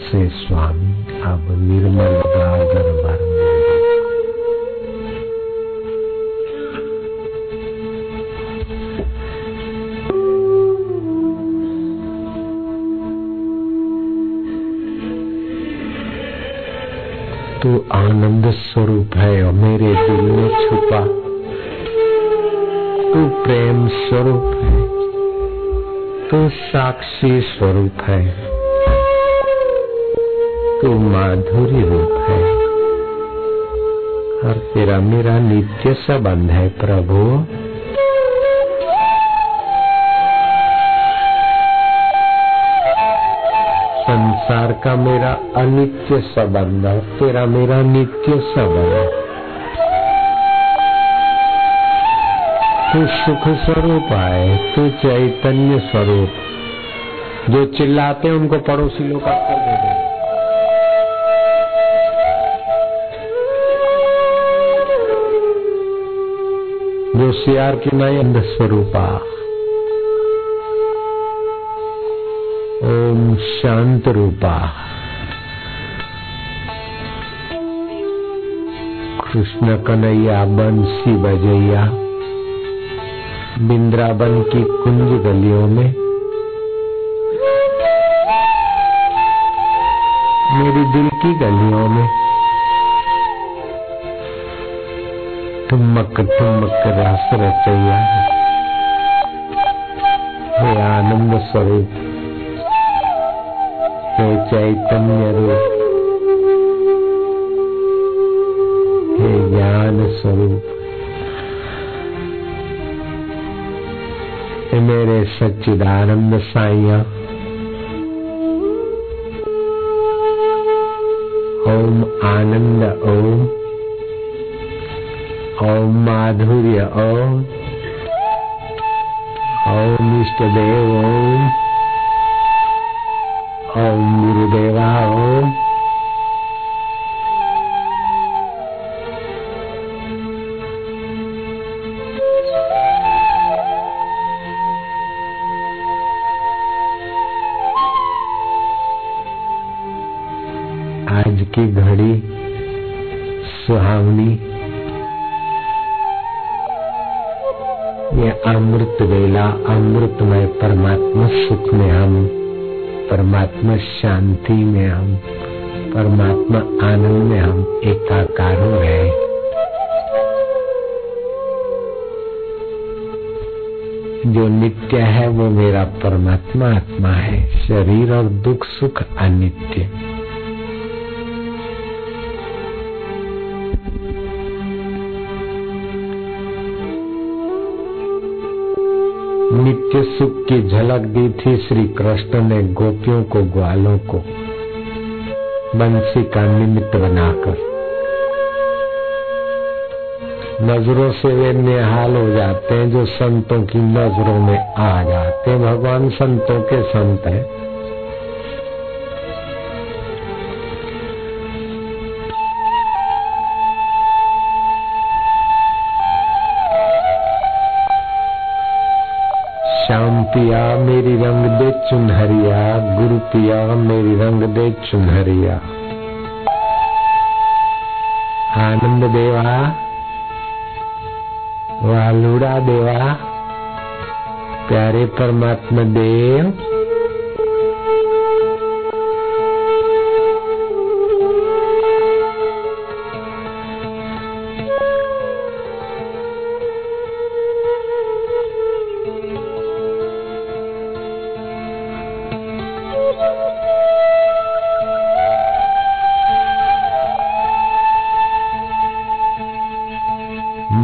से स्वामी अब निर्मल गागर भरने दो तू आनंद स्वरूप है और मेरे दिल में छुपा। तू प्रेम स्वरूप है। तू साक्षी स्वरूप है। तू माधुरी रूप है। और तेरा मेरा नित्य संबंध है, प्रभु। संसार का मेरा अनित्य संबंध है, तेरा मेरा नित्य संबंध तू सुख स्वरूप है तू चैतन्य स्वरूप। जो चिल्लाते हैं, उनको पड़ोसी लोग अक्कल दे दे। जो सियार की नई अंध स्वरूपा। ओम शांत रूपा। कृष्ण कन्हैया बंसी बजैया बिंद्राबन की कुंज गलियों में। मेरी दिल की गलियों में। ठुमक ठुमक रास रचैया हे। आनंद स्वरूप, हे चैतन्य रूप, हे ज्ञान स्वरूप मेरे सच्चिदानंद साइया ओम आनंद, ओम माधुर्य ओम ओम इष्ट देव ओम ओम परमात्मा शांति में हम, परमात्मा आनंद में हम एकाकार हो गए जो नित्य है, वो मेरा परमात्मा आत्मा है। शरीर और दुख सुख अनित्य। नित्य सुख की झलक दी थी श्री कृष्ण ने गोपियों को, ग्वालों को, बंसी का निमित्त बनाकर। नज़रों से वे निहाल हो जाते हैं, जो संतों की नज़रों में आ जाते हैं। भगवान संतों के संत हैं। चुनहरिया गुरु पिया मेरी रंग दे चुनहरिया। आनंद देवा वालुड़ा देवा प्यारे परमात्मा देव।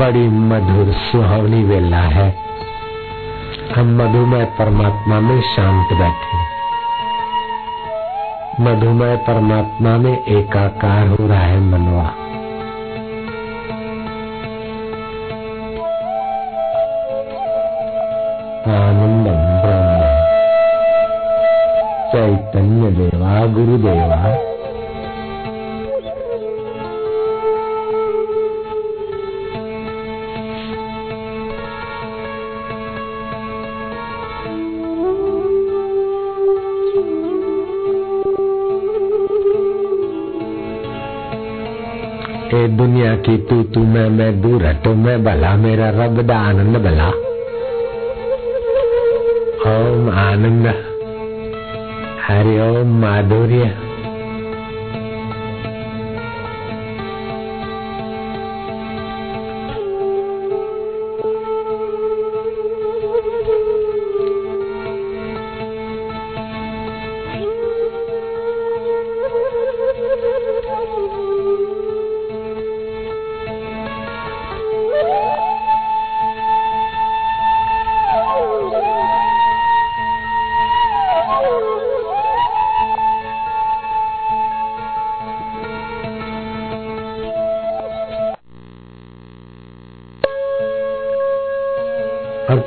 बड़ी मधुर सुहावनी वेला है। हम मधुमय परमात्मा में शांत बैठे मधुमय परमात्मा में एकाकार हो रहा है मनवा। आनंदम ब्रह्म। चैतन्य देवा गुरुदेवा। दुनिया की तू तू मैं मैं दूर हटो मैं भला, मेरा रब दा आनंद भला। ओम आनंद। हरि ओम माधुर्य।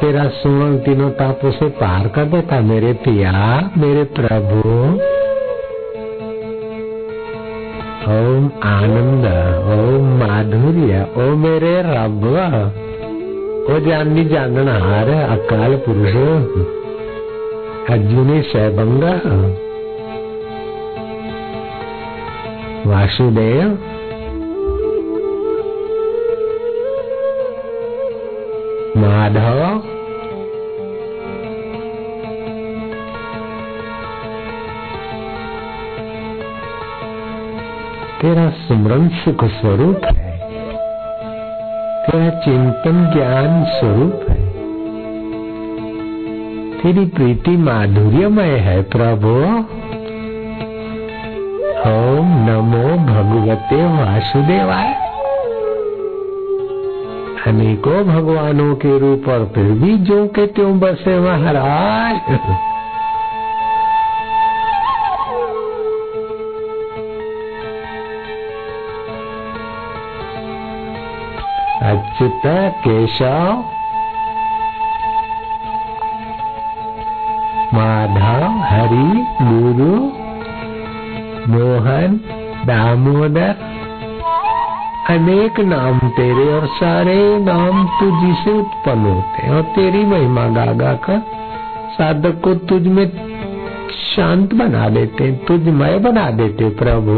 तेरा सुमन तीनों तापों से पार कर देता मेरे पिया, मेरे प्रभु। ओम आनंद, ओम माधुर्य, ओ मेरे रब। ओ जानी जानन हार अकाल पुरुष। अर्जुनी सैभंग वासुदेव। माधव। तेरा सुमरन सुख स्वरूप है। तेरा चिंतन ज्ञान स्वरूप है। तेरी प्रीति माधुर्यमय है, प्रभु। ओम नमो भगवते वासुदेवाय। अनेकों भगवानों के रूप और फिर भी जो के त्यों बसे महाराज। अच्युत केशव, माधव, हरि, गुरु, मोहन, दामोदर अनेक नाम तेरे और सारे नाम तुझी से उत्पन्न होते हैं। और तेरी महिमा गागा कर साधक को तुझ में शांत बना देते तुझमय बना देते प्रभु।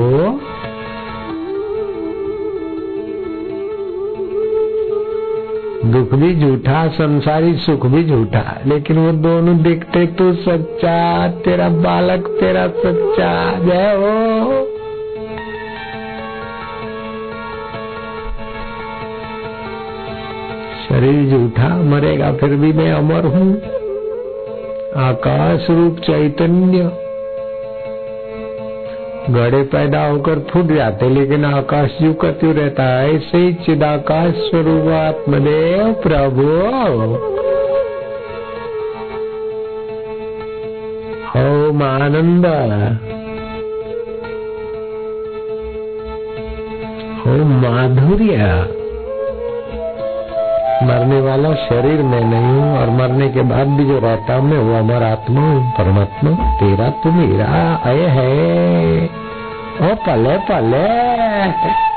दुख भी झूठा, संसारी सुख भी झूठा, लेकिन वो दोनों देखते तू सच्चा तेरा बालक, तेरा सच्चा, जय हो। शरीर झूठा मरेगा, फिर भी मैं अमर हूँ। आकाश रूप चैतन्य। घड़े पैदा होकर फूट जाते, लेकिन आकाश यू का त्यू रहता है, ऐसे ही चिदाकाश स्वरूप आत्मदेव प्रभु। ओम आनंद ओम माधुर्य। मरने वाला शरीर में नहीं हूँ, और मरने के बाद भी जो रहता हूँ मैं, वो अमर आत्मा हूँ, परमात्मा, तेरा तो मेरा अय है। ओ पले पले।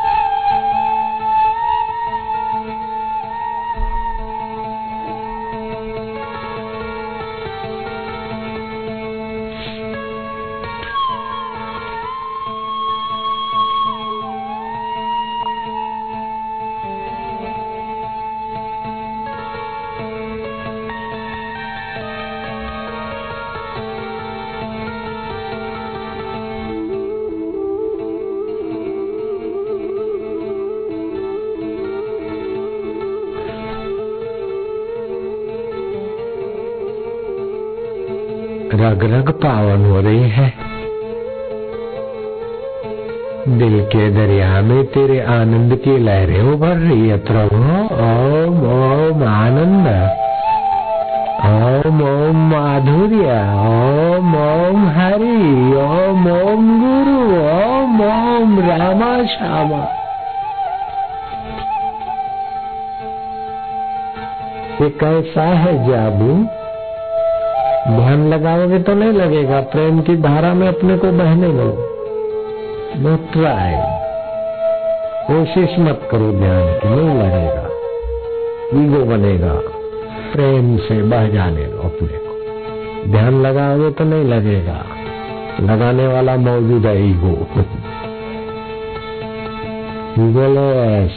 रग रग पावन हो रही है। दिल के दरिया में तेरे आनंद की लहरें उभर रही है, प्रभु। ओ आनंद। ओम ओम, माधुर्य। ओम ओम, हरि। ओम ओम, गुरु। ओम ओम, रामा, श्यामा। ये कैसा है जादू ध्यान लगाओगे तो नहीं लगेगा। प्रेम की धारा में अपने को बहने दो। नो ट्राई कोशिश मत करो ध्यान की, नहीं लगेगा। ईगो बनेगा। प्रेम से बह जाने दो अपने को। ध्यान लगाओगे तो नहीं लगेगा। लगाने वाला मौजूद है ego. Egoless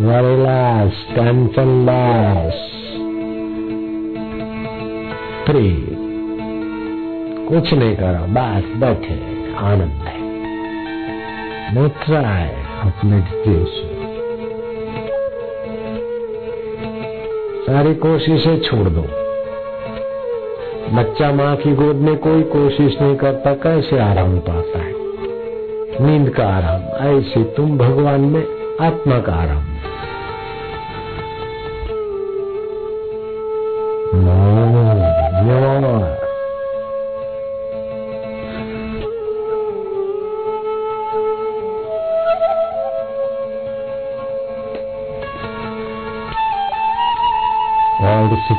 worryless tensionless free कुछ नहीं करो, बस बैठे, आनंद है। है अपने देश। सारी कोशिशें छोड़ दो। बच्चा माँ की गोद में कोई कोशिश नहीं करता, कैसे आराम पाता है? नींद का आराम, ऐसे तुम भगवान में आत्मा का आराम।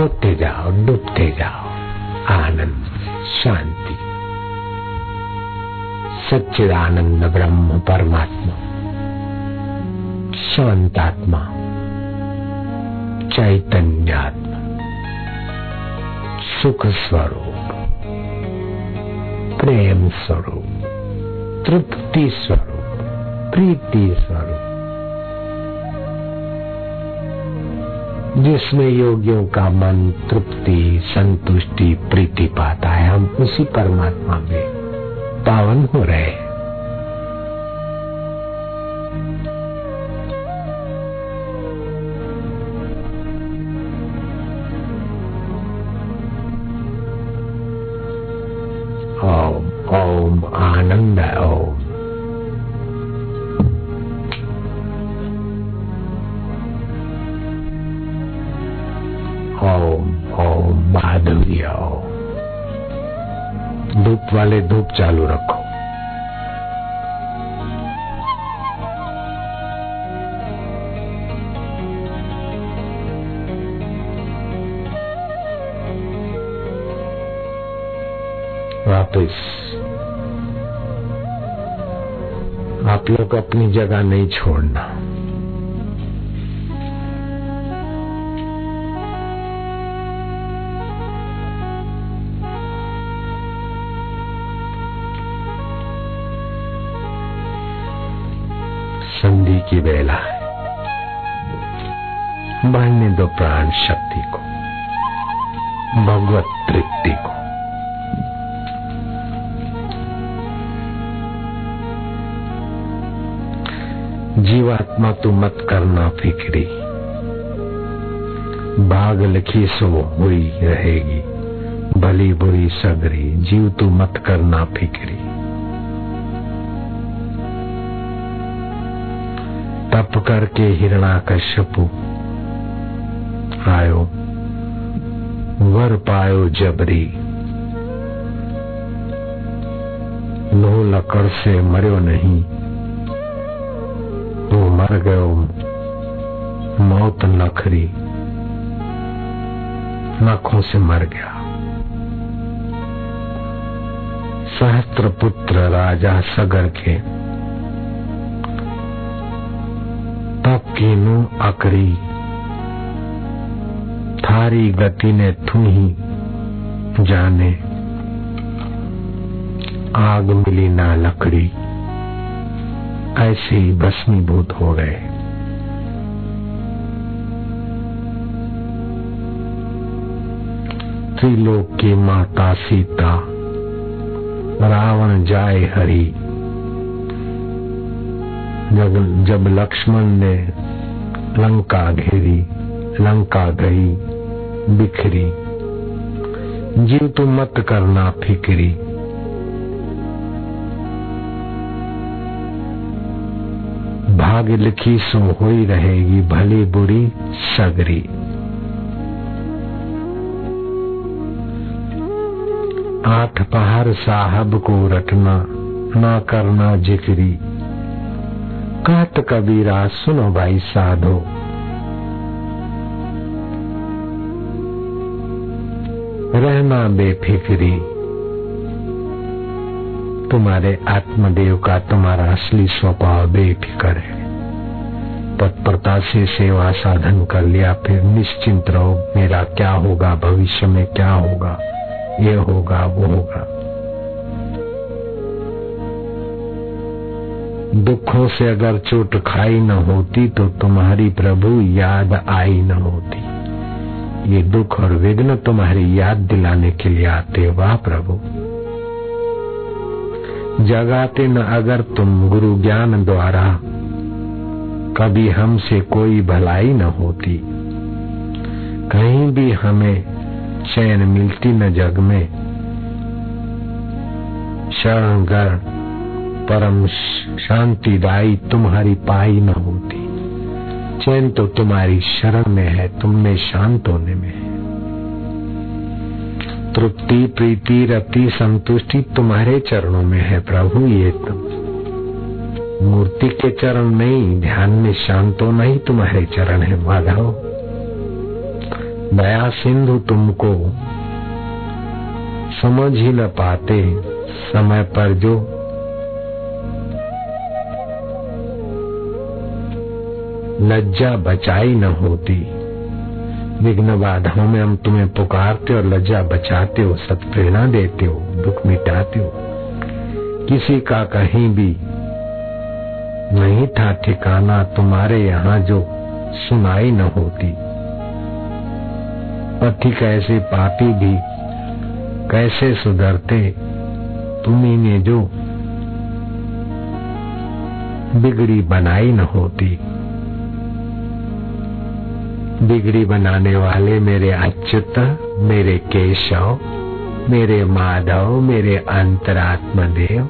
खोते जाओ, डूबते जाओ। आनंद, शांति। सच्चिदानंद ब्रह्म परमात्मा। शांतात्मा। चैतन्यात्मा। सुख स्वरूप। प्रेम स्वरूप। तृप्ति स्वरूप। प्रीति स्वरूप। जिसमें योगियों का मन तृप्ति, संतुष्टि, प्रीति पाता है, हम उसी परमात्मा में पावन हो रहे हैं। चालू रखो। वापस। आप लोग अपनी जगह नहीं छोड़ना। की है बढ़ने दो प्राण शक्ति को, भगवत तृप्ति को। जीवात्मा तू मत करना फिक्री। भाग लिखी सो हुई रहेगी, भली बुरी सगरी, जीव तू मत करना फिक्री। करके हिरणा कश्यपु आयो वर पायो जबरी नो लकड़ से मरियो नहीं वो मर गयो मौत नखरी नखों से मर गया सहस्त्र पुत्र राजा सगर के कीनु अकरी थारी गति ने तू ही जाने। आग मिली ना लकड़ी। ऐसे ही भस्मीभूत हो गए। त्रिलोक की माता सीता, रावण जाए हरी। जब जब लक्ष्मण ने लंका घेरी, लंका गई, बिखरी। जीव तू मत करना फिक्री। भाग्य लिखी सो हो ही रहेगी भली बुरी सगरी। आठ पहाड़ साहब को रटना, ना करना जिक्री। कहत कबीरा सुनो भाई साधो। रहना बेफिक्री। तुम्हारे आत्मदेव का तुम्हारा असली स्वभाव बेफिक्र है। तत्परता से सेवा साधन कर लिया, फिर निश्चिंत रहो, मेरा क्या होगा, भविष्य में क्या होगा? ये होगा, वो होगा। दुखों से अगर चोट खाई न होती तो तुम्हारी प्रभु याद आई न होती। ये दुख और विघ्न तुम्हारी याद दिलाने के लिए आते वाह प्रभु। जगाते न अगर तुम गुरु ज्ञान द्वारा, कभी हमसे कोई भलाई न होती। कहीं भी हमें चैन मिलती न जग में। शरण परम शांतिदायी तुम्हारी पाई न होती। चैन तो तुम्हारी शरण में है, तुमने शांत होने में है। तृप्ति, प्रीति, रति, संतुष्टि तुम्हारे चरणों में है, प्रभु, ये तुम। मूर्ति के चरण नहीं ध्यान में शांत होना ही तुम्हारे चरण है, माधव। दया सिंधु तुमको समझ ही न पाते, समय पर जो लज्जा बचाई न होती। विघ्न बाधाओं में हम तुम्हें पुकारते और लज्जा बचाते हो सत प्रेरणा देते हो, दुख मिटाते हो। किसी का कहीं भी नहीं था ठिकाना, तुम्हारे यहाँ जो सुनाई न होती। पति कैसे पापी भी, कैसे सुधरते तुम्ही ने जो बिगड़ी बनाई न होती। बिगड़ी बनाने वाले मेरे अच्युत, मेरे केशव, मेरे माधव, मेरे अंतरात्म देव।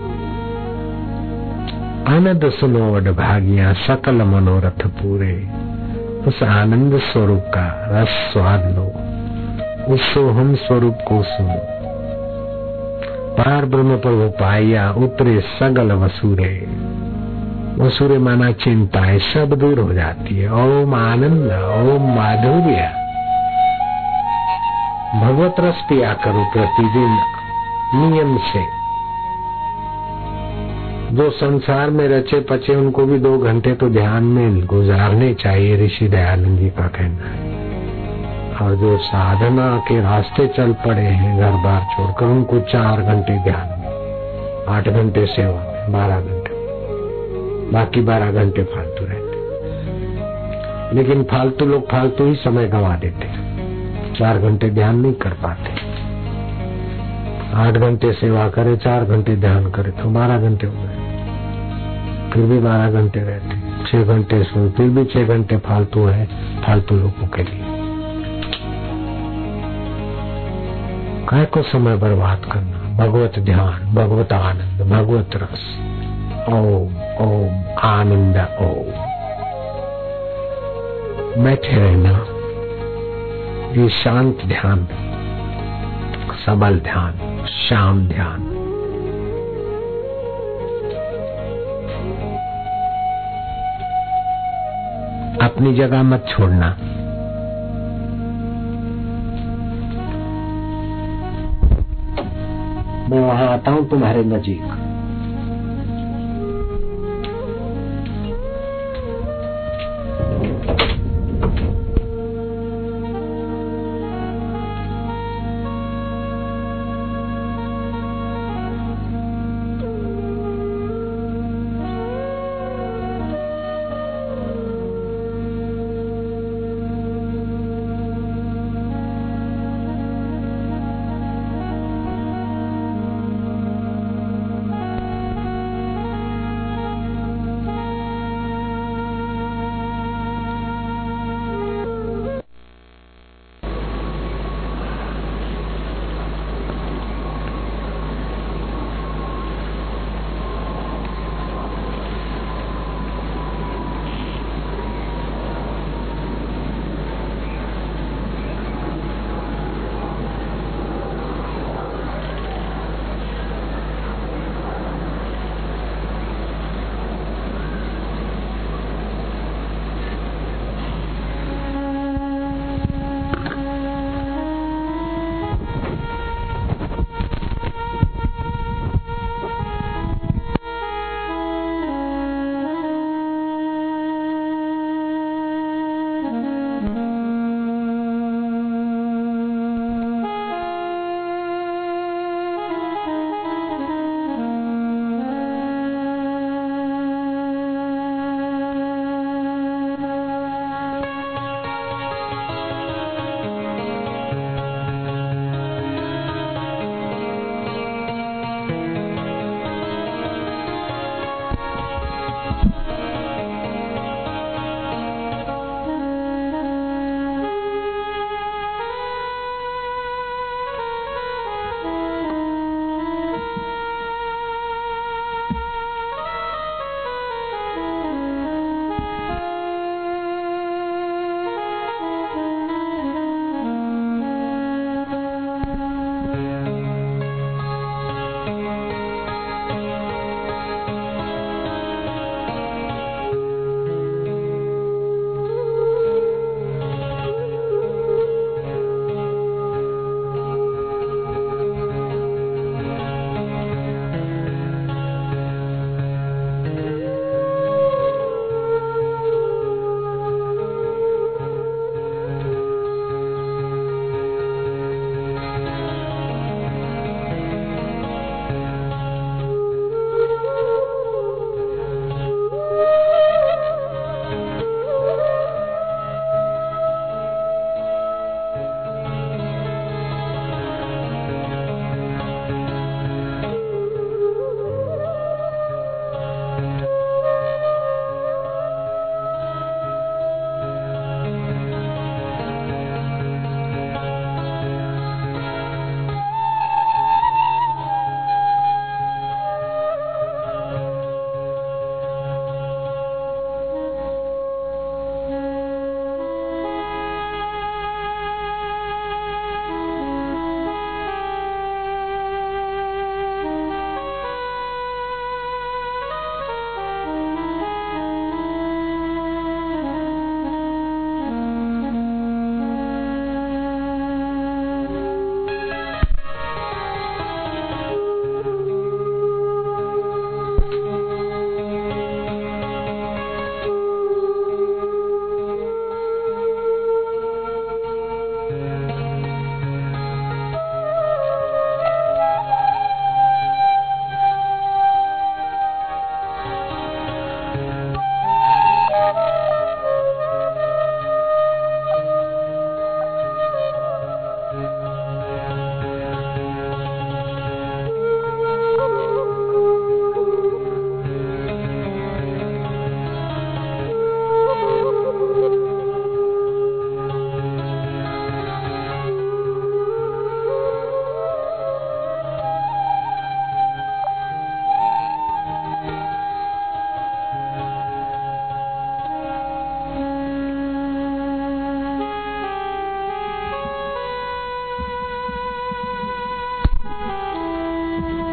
आनंद सुनो भागिया, सकल मनोरथ पूरे। उस आनंद स्वरूप का रस स्वाद लो। उस सोहम स्वरूप को सुनो। पार ब्रह्म प्रभु पाइया उतरे सगल वसूरे। वसूरे माना चिंताएँ सब दूर हो जाती है। ओम आनंद, ओम माधुर्य। भगवत रस पिया करो प्रतिदिन नियम से। जो संसार में रचे पचे, उनको भी दो घंटे तो ध्यान में गुजारने चाहिए, ऋषि दयानंद जी का कहना है। और जो साधना के रास्ते चल पड़े हैं, घर बार छोड़कर, उनको चार घंटे ध्यान में, आठ घंटे सेवा में, बारह घंटे। बाकी बारह घंटे फालतू रहते। लेकिन फालतू लोग फालतू ही समय गवा देते चार घंटे ध्यान नहीं कर पाते। आठ घंटे सेवा करे, चार घंटे ध्यान करे तो बारह घंटे हो गए। फिर भी बारह घंटे रहते। छह घंटे सो फिर भी छह घंटे फालतू है, फालतू लोगों के लिए। काय को समय बर्बाद करना? भगवत ध्यान, भगवत आनंद, भगवत रस। ओम ओम, आनंद, ओम। बैठे रहना, ये शांत ध्यान, सबल ध्यान, शाम ध्यान। अपनी जगह मत छोड़ना। मैं वहाँ आता हूँ तुम्हारे नजीक।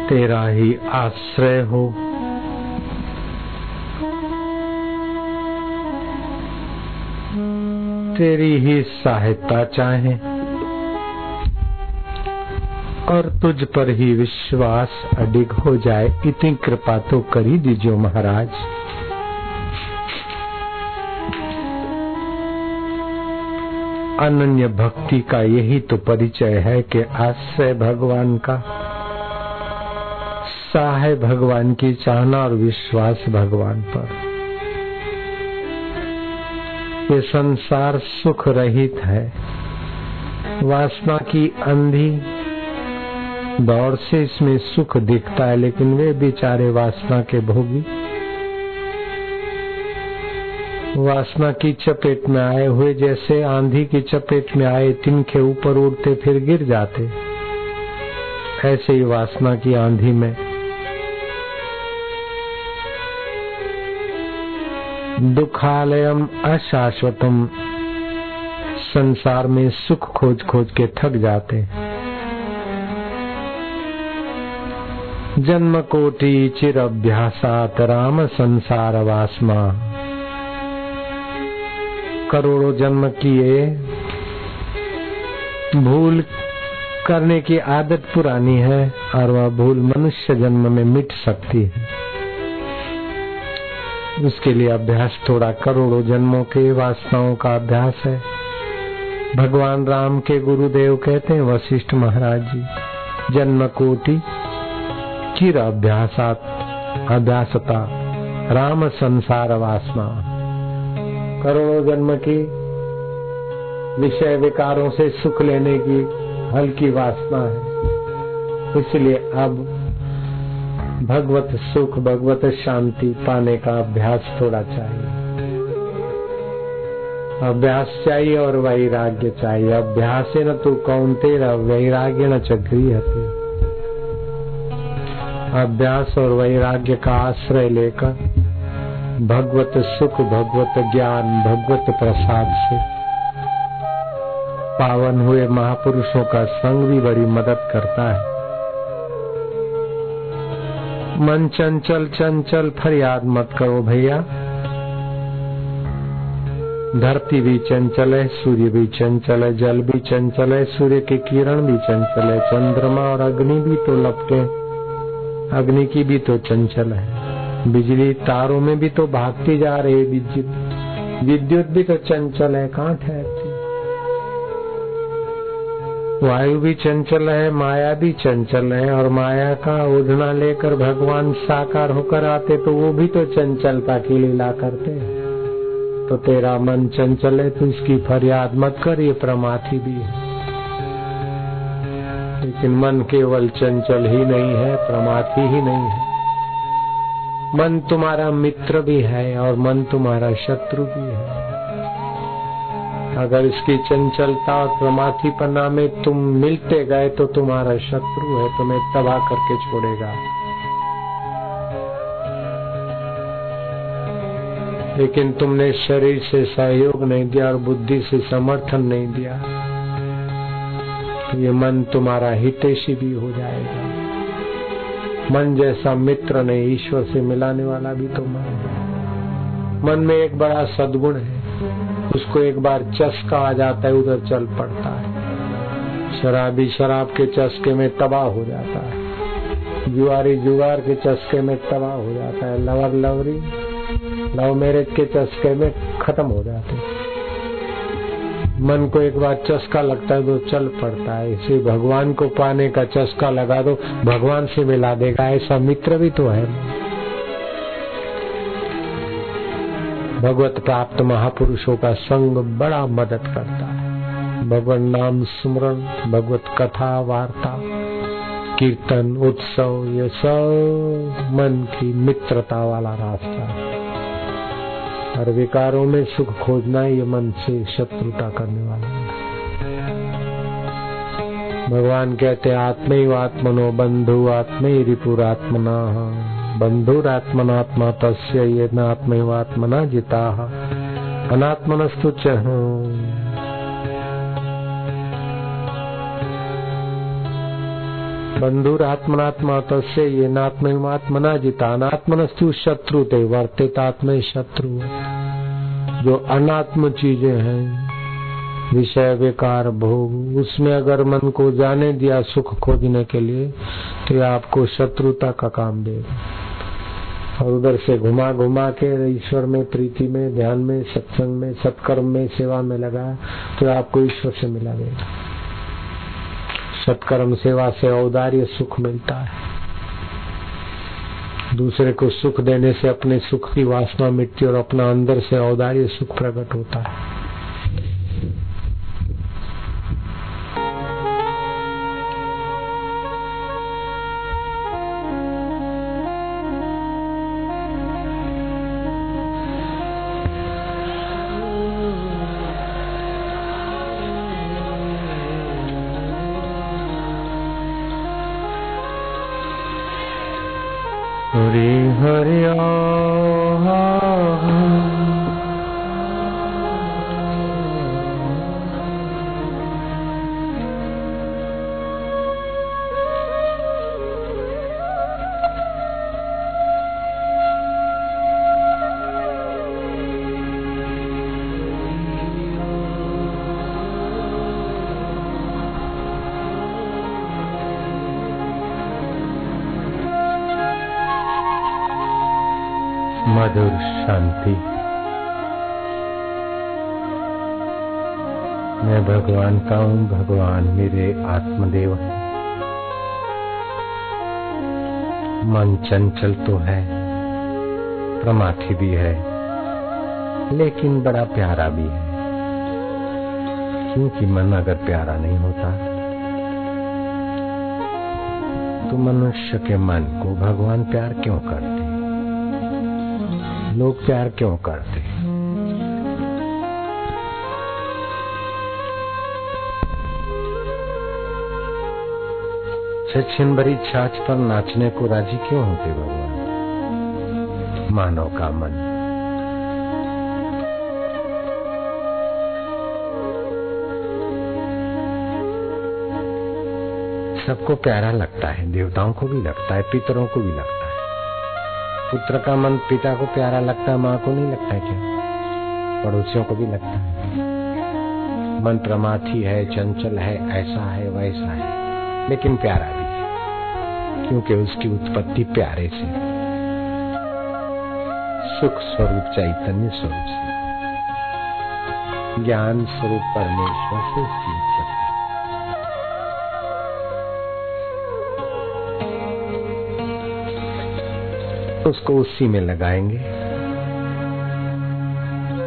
तेरा ही आश्रय हो। तेरी ही सहायता चाहे और तुझ पर ही विश्वास अडिग हो जाए। इतनी कृपा तो करी दीजिए महाराज। अनन्य भक्ति का यही तो परिचय है कि आश्रय भगवान का। सहाय भगवान की, चाहना और विश्वास भगवान पर। ये संसार सुख रहित है। वासना की अंधी दौड़ से इसमें सुख दिखता है, लेकिन वे बेचारे वासना के भोगी। वासना की चपेट में आए हुए, जैसे आंधी की चपेट में आए तिनके ऊपर उड़ते, फिर गिर जाते। ऐसे ही वासना की आंधी में दुखालयम अशाश्वतम। संसार में सुख खोज खोज के थक जाते। जन्म कोटि चिर अभ्यासात राम संसार वासमा। करोड़ों जन्म किए। भूल करने की आदत पुरानी है और वह भूल मनुष्य जन्म में मिट सकती है। उसके लिए अभ्यास थोड़ा करोड़ों जन्मों के वासनाओं का अभ्यास है। भगवान राम के गुरुदेव कहते हैं, वशिष्ठ महाराज जी, जन्म कोटि, चिर अभ्यासात, अभ्यासता, राम संसार वासना। करोड़ों जन्म की विषय विकारों से सुख लेने की हल्की वासना है। इसलिए अब भगवत सुख, भगवत शांति पाने का अभ्यास थोड़ा चाहिए। अभ्यास चाहिए और वैराग्य चाहिए। अभ्यास न तू कौन तेरा, वैराग्य न चक्री हते अभ्यास और वैराग्य का आश्रय लेकर भगवत सुख, भगवत ज्ञान, भगवत प्रसाद से पावन हुए महापुरुषों का संग भी बड़ी मदद करता है। मन चंचल चंचल, फरियाद मत करो भैया। धरती भी चंचल है, सूर्य भी चंचल है, जल भी चंचल है, सूर्य के किरण भी चंचल है, चंद्रमा और अग्नि भी तो लपटे अग्नि की भी तो चंचल है। बिजली तारों में भी तो भागती जा रही है, विद्युत। विद्युत भी तो चंचल है, कहाँ ठहरती? वायु भी चंचल है, माया भी चंचल है, और माया का उड़ना लेकर भगवान साकार होकर आते तो वो भी तो चंचलता की लीला करते तो तेरा मन चंचल है तो इसकी फरियाद मत कर, ये प्रमाथी भी है। लेकिन मन केवल चंचल ही नहीं है, प्रमाथी ही नहीं है। मन तुम्हारा मित्र भी है, और मन तुम्हारा शत्रु भी अगर इसकी चंचलता और प्रमाथीपना में तुम मिलते गए तो तुम्हारा शत्रु है, तुम्हें तबाह करके छोड़ेगा। लेकिन तुमने शरीर से सहयोग नहीं दिया और बुद्धि से समर्थन नहीं दिया। ये मन तुम्हारा हितेशी भी हो जाएगा। मन जैसा मित्र नहीं, ईश्वर से मिलाने वाला भी तो मन मन में एक बड़ा सदगुण है। उसको एक बार चस्का आ जाता है, उधर चल पड़ता है। शराबी शराब के चस्के में तबाह हो जाता है। जुआरी जुआर के चस्के में तबाह हो जाता है। लवर लवरी, लव मैरिज के चस्के में खत्म हो जाते हैं। मन को एक बार चस्का लगता है तो चल पड़ता है। इसे भगवान को पाने का चस्का लगा दो, भगवान से मिला देगा। ऐसा मित्र भी तो है। भगवत प्राप्त महापुरुषों का संग बड़ा मदद करता है। भगवान नाम स्मरण, भगवत कथा, वार्ता, कीर्तन, उत्सव, ये सब मन की मित्रता वाला रास्ता है। और विकारों में सुख खोजना ये मन से शत्रुता करने वाला है। भगवान कहते आत्मैव आत्मनो बंधु आत्मै रिपुरात्मना बंधुरात्मनात्मा तस्य जिता। अनात्मनस्तु च। बंधुरात्मनात्मा तस्य ये नात्मना जिता अनात्मनस्तु शत्रु ते वर्तितात्म शत्रु। जो अनात्म चीज़ें हैं, विषय, विकार, भोग, उसमें अगर मन को जाने दिया, सुख खोजने के लिए तो आपको शत्रुता का काम देगा। और उधर से घुमा घुमा के ईश्वर में, प्रीति में, ध्यान में, सत्संग में, सत्कर्म में, सेवा में लगा तो आपको ईश्वर से मिला देगा सत्कर्म, सेवा से औदार्य सुख मिलता है। दूसरे को सुख देने से अपने सुख की वासना मिटती और अपना अंदर से औदार्य सुख प्रकट होता है। भगवान का हूँ, भगवान मेरे आत्मदेव है। मन चंचल तो है, प्रमाथी भी है, लेकिन बड़ा प्यारा भी है। क्योंकि मन अगर प्यारा नहीं होता तो मनुष्य के मन को भगवान प्यार क्यों करते? लोग प्यार क्यों करते? सचिन भरी छाछ पर नाचने को राज़ी क्यों होते भगवान? मानव का मन। सबको प्यारा लगता है, देवताओं को भी लगता है, पितरों को भी लगता है। पुत्र का मन पिता को प्यारा लगता है, माँ को नहीं लगता है क्या? पड़ोसियों को भी लगता है। मन प्रमाथी है चंचल है, ऐसा है, वैसा है। लेकिन प्यारा है क्योंकि उसकी उत्पत्ति प्यारे से। सुख स्वरूप चैतन्य स्वरूप से। ज्ञान स्वरूप परमेश्वर से उसकी उसी में लगाएँगे।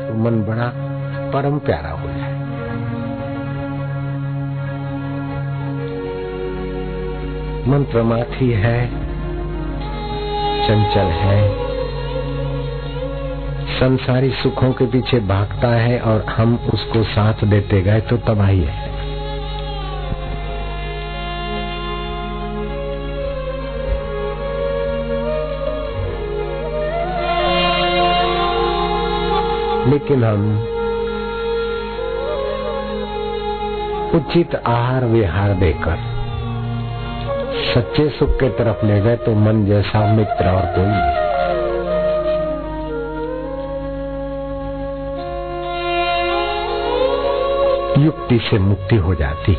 तो मन बड़ा परम प्यारा हो मन प्रमाथी है, चंचल है। संसारी सुखों के पीछे भागता है और हम उसको साथ देते गए तो तबाही है। लेकिन हम उचित आहार विहार देकर सच्चे सुख के तरफ़ ले गए तो मन जैसा मित्र और कोई नहीं। युक्ति से मुक्ति हो जाती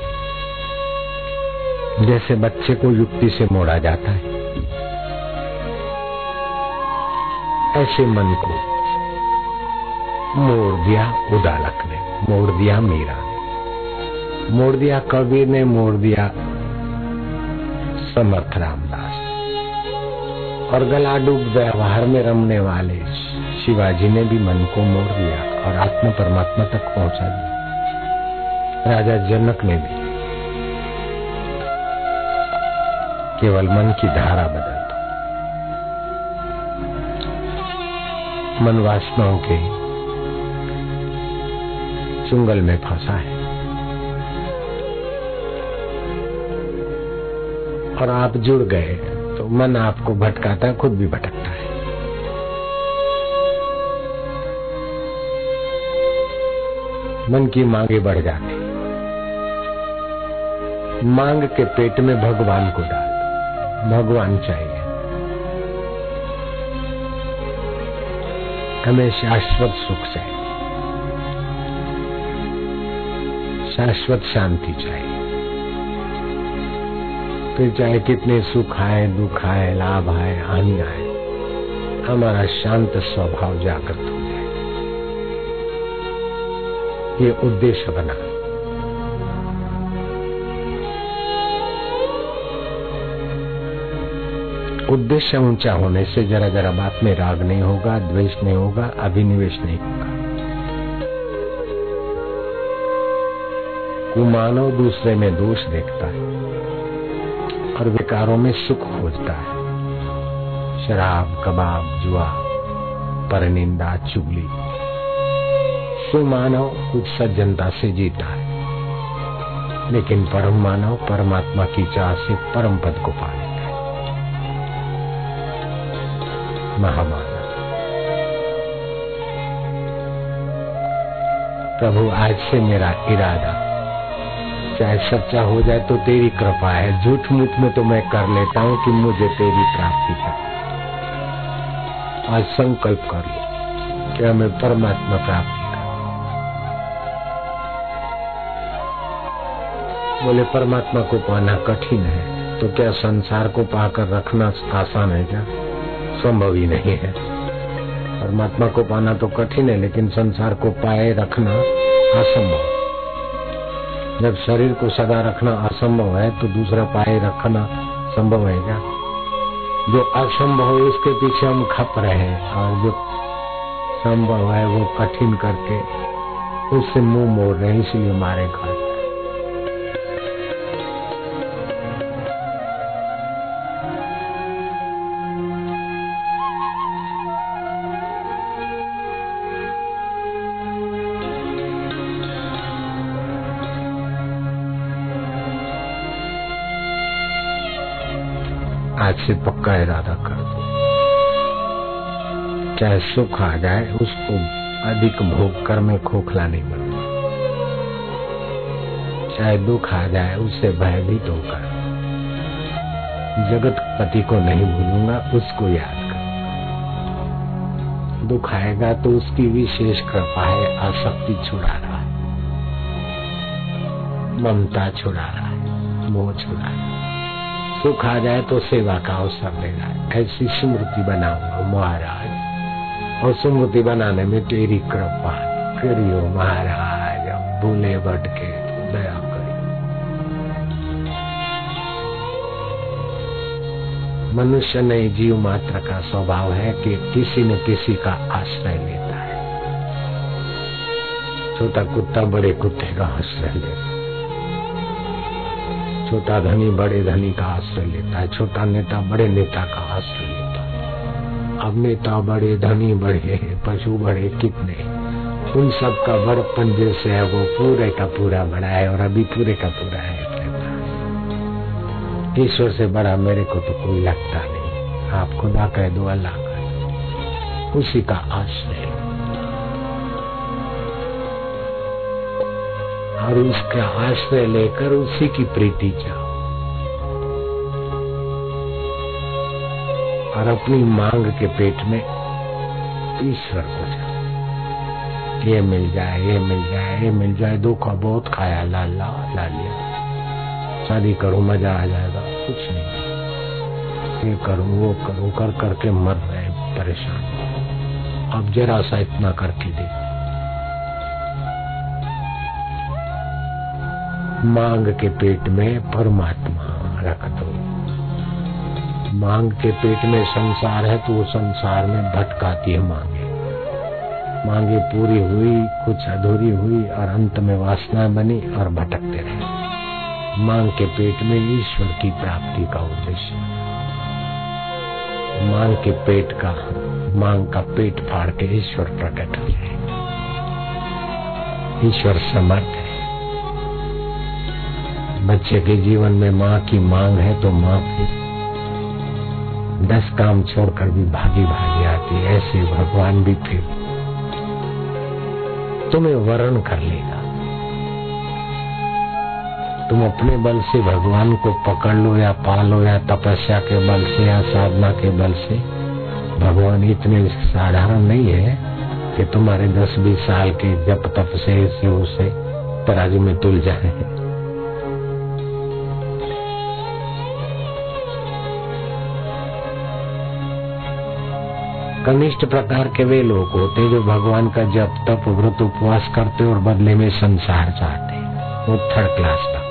जैसे बच्चे को युक्ति से मोड़ा जाता है। ऐसे मन को मोड़ दिया उदालक ने मोड़ दिया मीरा ने। मोड़ दिया कबीर ने मोड़ दिया समर्थ रामदास। और गला डूब व्यवहार में रमने वाले शिवाजी ने भी मन को मोड़ दिया और आत्मा परमात्मा तक पहुँचा दिया। राजा जनक ने भी केवल मन की धारा बदल दो। मन वासनाओं के चुंगल में फंसा है। और आप जुड़ गए तो मन आपको भटकाता है, खुद भी भटकता है। मन की मांगे बढ़ जाती मांग के पेट में भगवान को डाल, भगवान चाहिए। हमें शाश्वत सुख चाहिए। शाश्वत शांति चाहिए। फिर चाहे कितने सुख आए, दुख आए, लाभ आए, हानि आए, हमारा शांत स्वभाव जागृत हो जाए। ये उद्देश्य बना। उद्देश्य ऊँचा होने से जरा जरा बात में राग नहीं होगा, द्वेष नहीं होगा, अभिनिवेश नहीं होगा। कुमानव दूसरे में दोष देखता है। और विकारों में सुख खोजता है। शराब, कबाब, जुआ पर निंदा चुगली सुमानव कुछ सज्जनता से जीता है। लेकिन परम मानव परमात्मा की चाह से परम पद को पा लेता है। महामानव। प्रभु, आज से मेरा इरादा चाहे सच्चा हो जाए तो तेरी कृपा है। झूठ मूठ में तो मैं कर लेता हूँ कि मुझे तेरी प्राप्ति कर आज संकल्प कर लो कि हमें परमात्मा प्राप्ति कर बोले, परमात्मा को पाना कठिन है तो क्या संसार को पाकर रखना आसान है क्या? संभव ही नहीं है। परमात्मा को पाना तो कठिन है, लेकिन संसार को पाए रखना असंभव जब शरीर को सदा रखना असंभव है तो दूसरा पाए रखना संभव है क्या? जो असंभव है, उसके पीछे हम खप रहे हैं, और जो संभव है, वो कठिन करके उससे मुँह मोड़ रहे हैं, इसलिए मारे खाते आज से पक्का इरादा कर दो। चाहे सुख आ जाए, उसको अधिक भोग कर मैं खोखला नहीं बनूँगा चाहे दुख आ जाए, उससे भयभीत होकर जगत पति को नहीं भूलूँगा, उसको याद कर दुख आएगा तो उसकी विशेष कृपा है, आसक्ति छुड़ा रहा है। ममता छुड़ा रहा है, मोह छुड़ा रहा है। सुख आ जाए तो सेवा का अवसर देगा ऐसी स्मृति बनाऊँगा, महाराज। और स्मृति बनाने में तेरी कृपा करियो महाराज भूले बट के दया मनुष्य नहीं, जीव मात्र का स्वभाव है कि किसी न किसी का आश्रय लेता है। छोटा कुत्ता बड़े कुत्ते का आश्रय लेता है। छोटा धनी बड़े धनी का आश्रय लेता है, छोटा नेता बड़े नेता का आश्रय लेता है। अब नेता बड़े, धनी बड़े, पशु बड़े कितने? उन सब का बड़पन जैसे है, वो पूरे का पूरा बड़ा है और अभी पूरे का पूरा है। ईश्वर से बड़ा मेरे को तो कोई लगता नहीं। आप खुदा कह दो, अल्लाह कह उसी का आश्रय। और उसका आश्रय लेकर उसी की प्रीति चाहो और अपनी मांग के पेट में ईश्वर को चाहो ये मिल जाए, ये मिल जाए, ये मिल जाए, दुख बहुत खाया, ला ला ला लिया। शादी करूँ, मज़ा आ जाएगा, कुछ नहीं। ये करूँ, वो करूँ, कर, करके मर रहे परेशान। अब जरा सा इतना करके देखो। मांग के पेट में परमात्मा रख दो। मांग के पेट में संसार है तो वो संसार में भटकाती है मांगे। मांगे पूरी हुई, कुछ अधूरी हुई, और अंत में वासना बनी और भटकते रहे। मांग के पेट में ईश्वर की प्राप्ति का उद्देश्य। मांग के पेट का, मांग का पेट फाड़ के ईश्वर प्रकट हो जाए। ईश्वर समर्थ बच्चे के जीवन में माँ की मांग है तो माँ फिर दस काम छोड़कर भी भागी भागी आती है, ऐसे भगवान भी फिर तुम्हें वरण कर लेगा। तुम अपने बल से भगवान को पकड़ लो या पालो या तपस्या के बल से या साधना के बल से। भगवान इतने साधारण नहीं है कि तुम्हारे दस बीस साल के जप तप से उसे तराजू में तुल जाए। कनिष्ठ प्रकार के वे लोग होते जो भगवान का जप, तप, व्रत, उपवास करते और बदले में संसार चाहते, वो थर्ड क्लास भक्त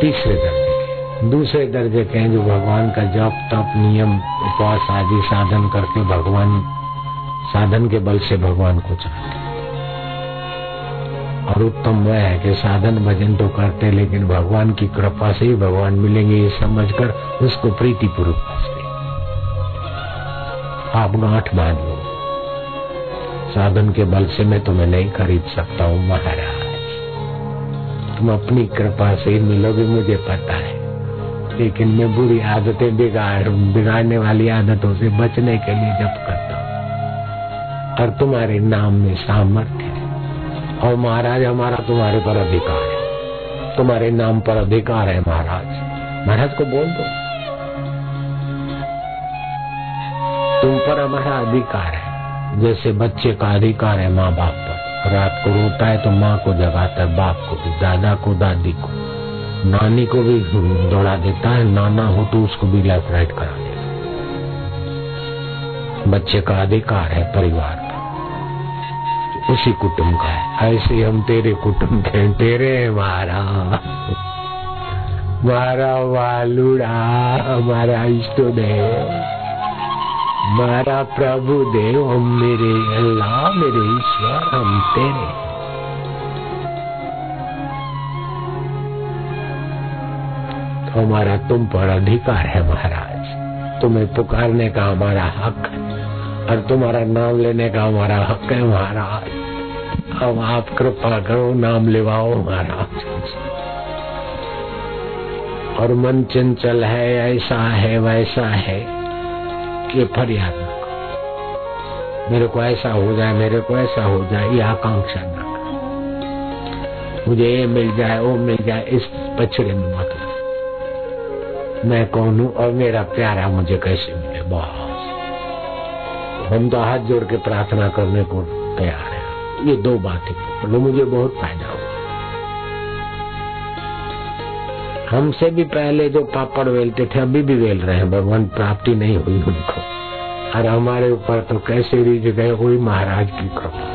तीसरे दर्जे दूसरे दर्जे के हैं जो भगवान का जप, तप, नियम, उपवास आदि साधन करके भगवान, साधन के बल से भगवान को चाहते और उत्तम वह है कि साधन भजन तो करते, लेकिन भगवान की कृपा से ही भगवान मिलेंगे, ये समझकर उसको प्रीति पूर्वक आप गांठ बाँध लो। साधन के बल से मैं तुम्हें नहीं खरीद सकता हूँ, महाराज। तुम अपनी कृपा से ही मिलोगे, मुझे पता है। लेकिन मैं बुरी आदतें बिगाड़ बिगाड़ने वाली आदतों से बचने के लिए जब करता हूँ। और तुम्हारे नाम में सामर्थ्य है। और महाराज, हमारा तुम्हारे पर अधिकार है। तुम्हारे नाम पर अधिकार है, महाराज। महाराज को बोल दो। पर हमारा अधिकार है। जैसे बच्चे का अधिकार है माँ बाप पर। रात को रोता है तो माँ को जगाता है, बाप को भी, दादा को, दादी को। नानी को भी दौड़ा देता है, नाना हो तो उसको भी लेफ़्ट राइट करा देता बच्चे का अधिकार है परिवार का उसी कुटुंब का है। ऐसे हम तेरे कुटुंब के तेरे मारा मारा वालुड़ा, हमारा इष्ट देव मारा प्रभु देव हम मेरे अल्लाह, मेरे ईश्वर, हम तेरे। तो हमारा तुम पर अधिकार है महाराज। तुम्हें पुकारने का हमारा हक है और तुम्हारा नाम लेने का हमारा हक है महाराज। अब आप कृपा करो, नाम लेवाओ महाराज। और मन चंचल है, ऐसा है, वैसा है। कि फरियाद न करो। मेरे को ऐसा हो जाए, मेरे को ऐसा हो जाए, ये आकांक्षा न करो। मुझे ये मिल जाए, वो मिल जाए, इस पछड़े में मत मैं कौन हूँ और मेरा प्यारा मुझे कैसे मिले? बहुत हम तो हाथ जोड़ के प्रार्थना करने को तैयार है। ये दो बातें मुझे बहुत फ़ायदा हमसे भी पहले जो पापड़ वेलते थे, अभी भी वेल रहे हैं। भगवान, प्राप्ति नहीं हुई उनको। और हमारे ऊपर तो कैसे रिझ गए हुई महाराज की कृपा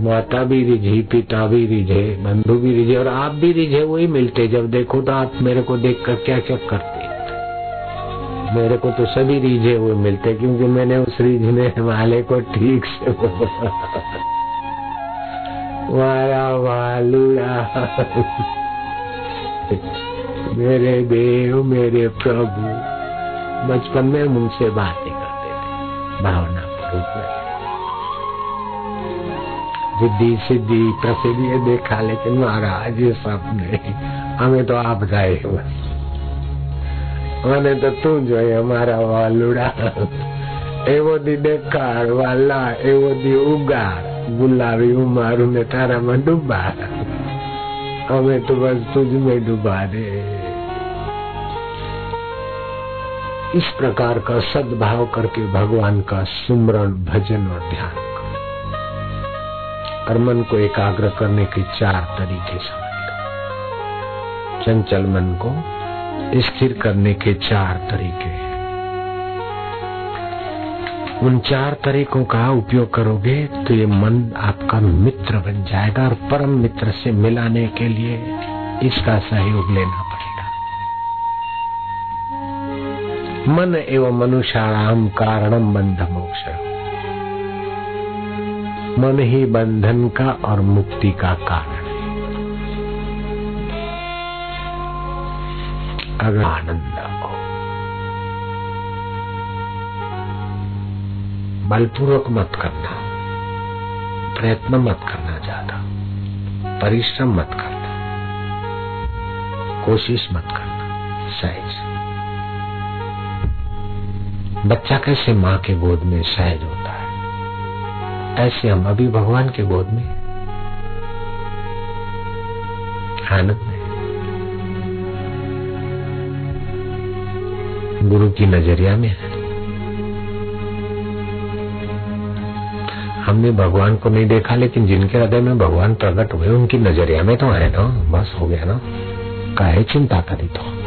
माता भी रिझी, पिता भी रिझे, बंधु भी रिझे, और आप भी रिझे, वही मिलते। जब देखो तो आप मेरे को देख कर क्या क्या करते मेरे को तो सभी रिझे हुए मिलते, क्योंकि मैंने उस रिझने वाले को ठीक से मेरे देव, मेरे प्रभु, बचपन में मुझसे बातें करते थे, भावना रूप में। बुद्धि सिद्धि प्रसिद्धि देखा, लेकिन महाराज, ये सब नहीं। हमें तो आप जाए मैंने तो तू जो है, हमारा वालुड़ा। एवो दी देखा वाला, एवो दी उगाड़ गुलाबी मारू ने तारा में डूबा हमें तो बस तुझ में डूबा दे। इस प्रकार का सद्भाव करके भगवान का सुमरण, भजन और ध्यान कर। मन को एकाग्र करने के चार तरीके समझ चंचल मन को स्थिर करने के चार तरीके हैं। उन चार तरीकों का उपयोग करोगे तो ये मन आपका मित्र बन जाएगा और परम मित्र से मिलाने के लिए इसका सहयोग लेना पड़ेगा। मन एवं मनुष्याणाम कारणम बंध मोक्ष। मन ही बंधन का और मुक्ति का कारण है। अगर आनंद बलपूर्वक मत करना, प्रयत्न मत करना ज़्यादा, परिश्रम मत करना, कोशिश मत करना, सहज। बच्चा कैसे माँ के गोद में सहज होता है? ऐसे हम अभी भगवान के गोद में आनंद में गुरु की नज़रिया में है। हमने भगवान को नहीं देखा, लेकिन जिनके हृदय में भगवान प्रकट हुए, उनकी नज़रिया में तो है ना। बस हो गया ना। काहे चिंता करी तो?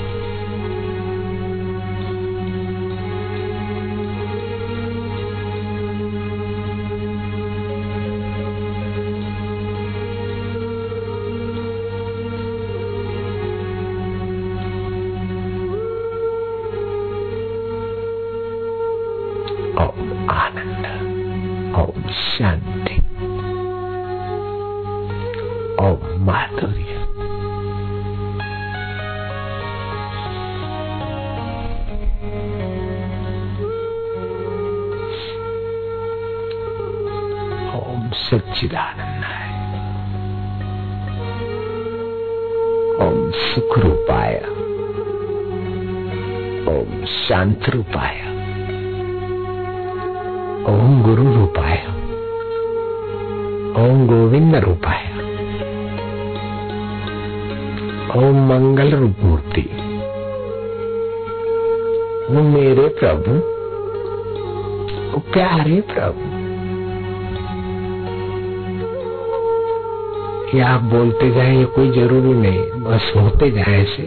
बोलते जाए ये कोई ज़रूरी नहीं। बस होते जाए ऐसे।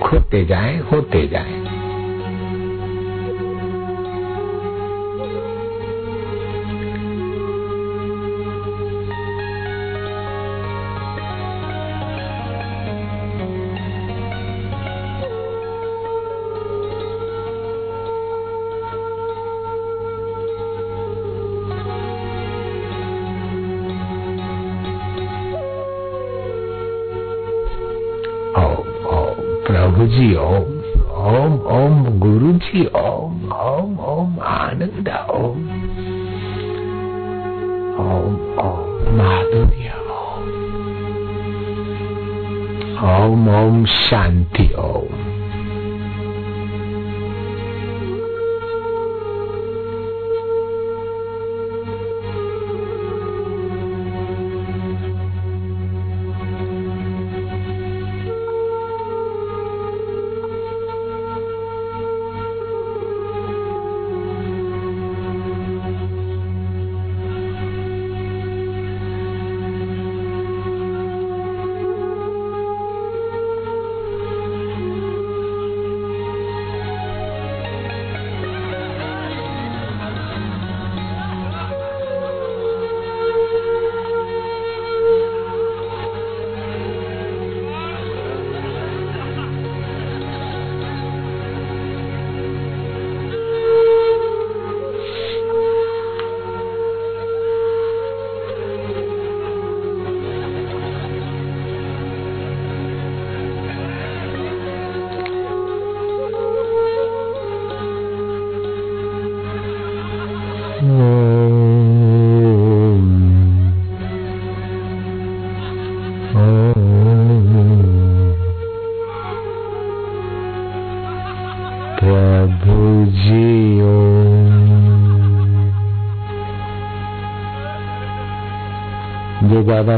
खोते जाए होते जाए। जी ओम ओम ओम गुरु जी ओम ओम ओम, आनंद, ओम। ओम ओम, माधुर्य, ओम। ओम ओम, शांति, ओम।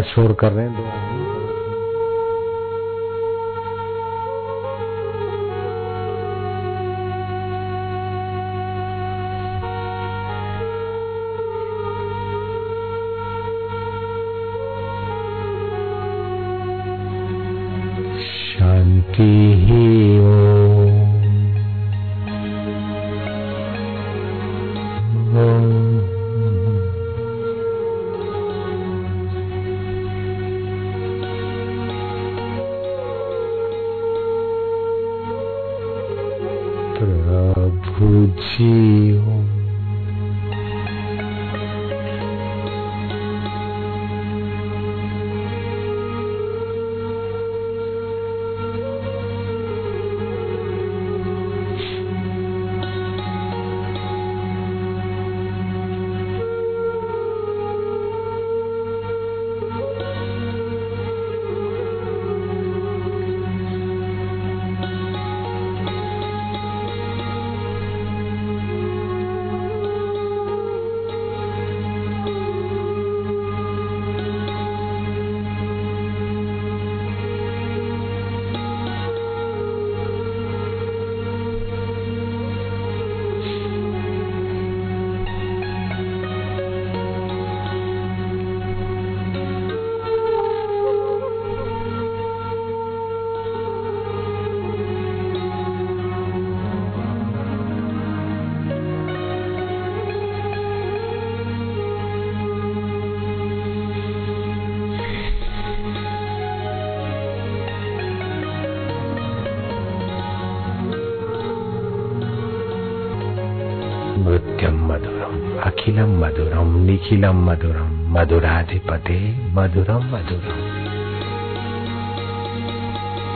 शोर कर रहे हैं दो अखिलम मधुरम निखिलम मधुरम मधुराधिपते मधुरम मधुरम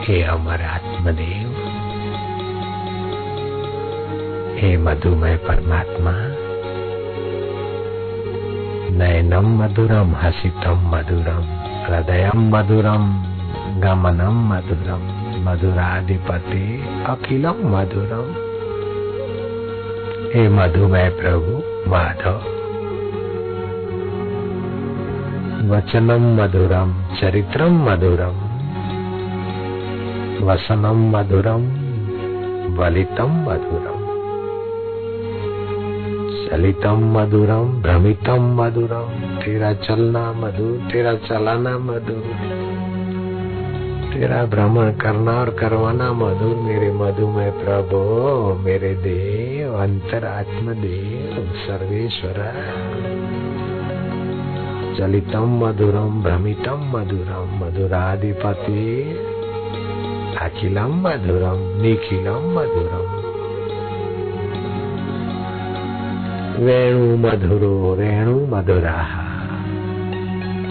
हे अमर आत्मदेव हे मधुमय परमात्मा नयनम मधुरम हसितम मधुरम हृदयम मधुरम गमनम मधुरम मधुराधिपति अखिलम मधुरम हे मधुमय प्रभु माधव वचनम मधुरम चरित्रम मधुरम वसनम मधुरम वलितम मधुरम चलितम मधुरम भ्रमितम मधुरम तेरा चलना मधुर, तेरा चलाना मधुर, तेरा भ्रमण करना और करवाना मधुर, मेरे मधु मधुमय प्रभो, मेरे देव, अंतरात्म देव। सर्वेश्वर। चलितम मधुरम भ्रमितम मधुरम मधुराधिपति। अखिलम मधुरम निखिलम मधुरम वेणु मधुरो। रेणु मधुरा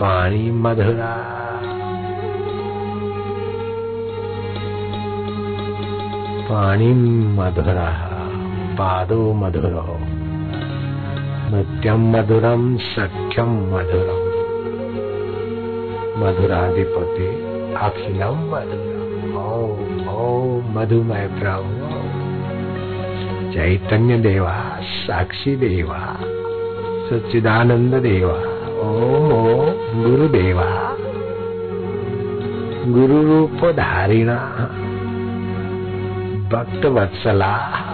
पाणी मधुरा। पाणी मधुरा, पादो मधुरो। नृत्यम मधुरम, सख्यम मधुरम। मधुराधिपति अखिलम मधुरम। ओम ओम, मधुमय प्रभु। चैतन्य देवा, साक्षी देवा, सच्चिदानंद देवा, ओम ओम गुरुदेवा गुरु रूप धारिणा, भक्त वत्सला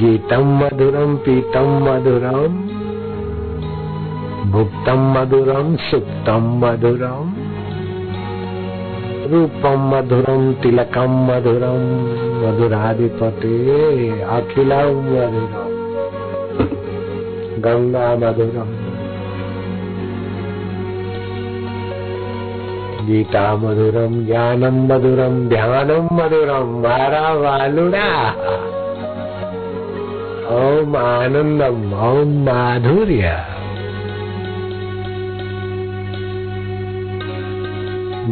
गीतम मधुरम पीतम मधुरम भुक्तम मधुरम सुक्तम मधुरम रूपम मधुरम तिलकम मधुरम मधुराधिपति अखिलम मधुरम गंगा मधुरम गीता मधुरम ज्ञानम मधुरम ध्यानम मधुरम मारा वालुड़ा ओम आनंदम ओम माधुर्य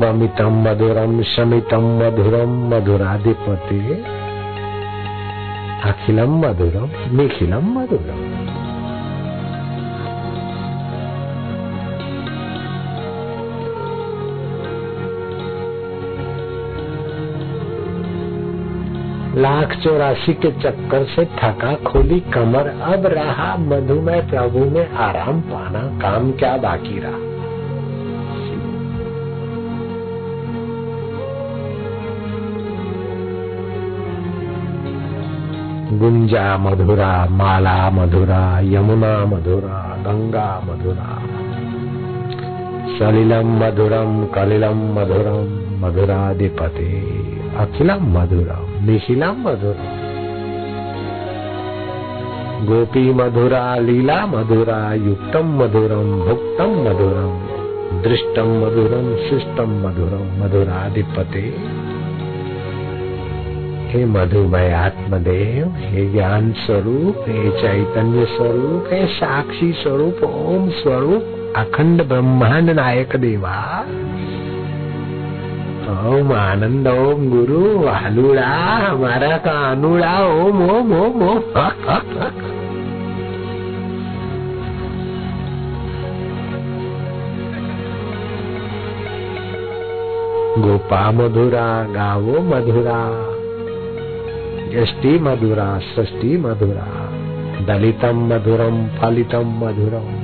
ममितम मधुरम शमितम मधुरम मधुराधिपति अखिलम मधुरम निखिलम मधुरम लाख चौरासी के चक्कर से थका खोली कमर। अब रहा मधुमय प्रभु में आराम पाना। काम क्या बाकी रहा? गुंजा मधुरा, माला मधुरा, यमुना मधुरा, गंगा मधुरा। सलिलम मधुरम, कलिलम मधुरम, मधुराधिपति, अखिलम मधुरम। निखिलम मधुरम गोपी मधुरा, लीला मधुरा, युक्तम मधुरम, भुक्तम मधुरम, दृष्टम मधुरम, शिष्टम मधुरम, मधुराधिपति। हे मधुमय आत्मदेव, हे ज्ञान स्वरूप, हे चैतन्य स्वरूप, हे साक्षी स्वरूप, ओम स्वरूप, अखंड ब्रह्मांड नायक देवा। ओम आनंद, ओम गुरु वालुड़ा हमारा कानुड़ा ओम ओम ओम ओम। गोपा मधुरा, गावो मधुरा यष्टि मधुरा सृष्टि मधुरा, दलितम मधुरम फलितम मधुरम।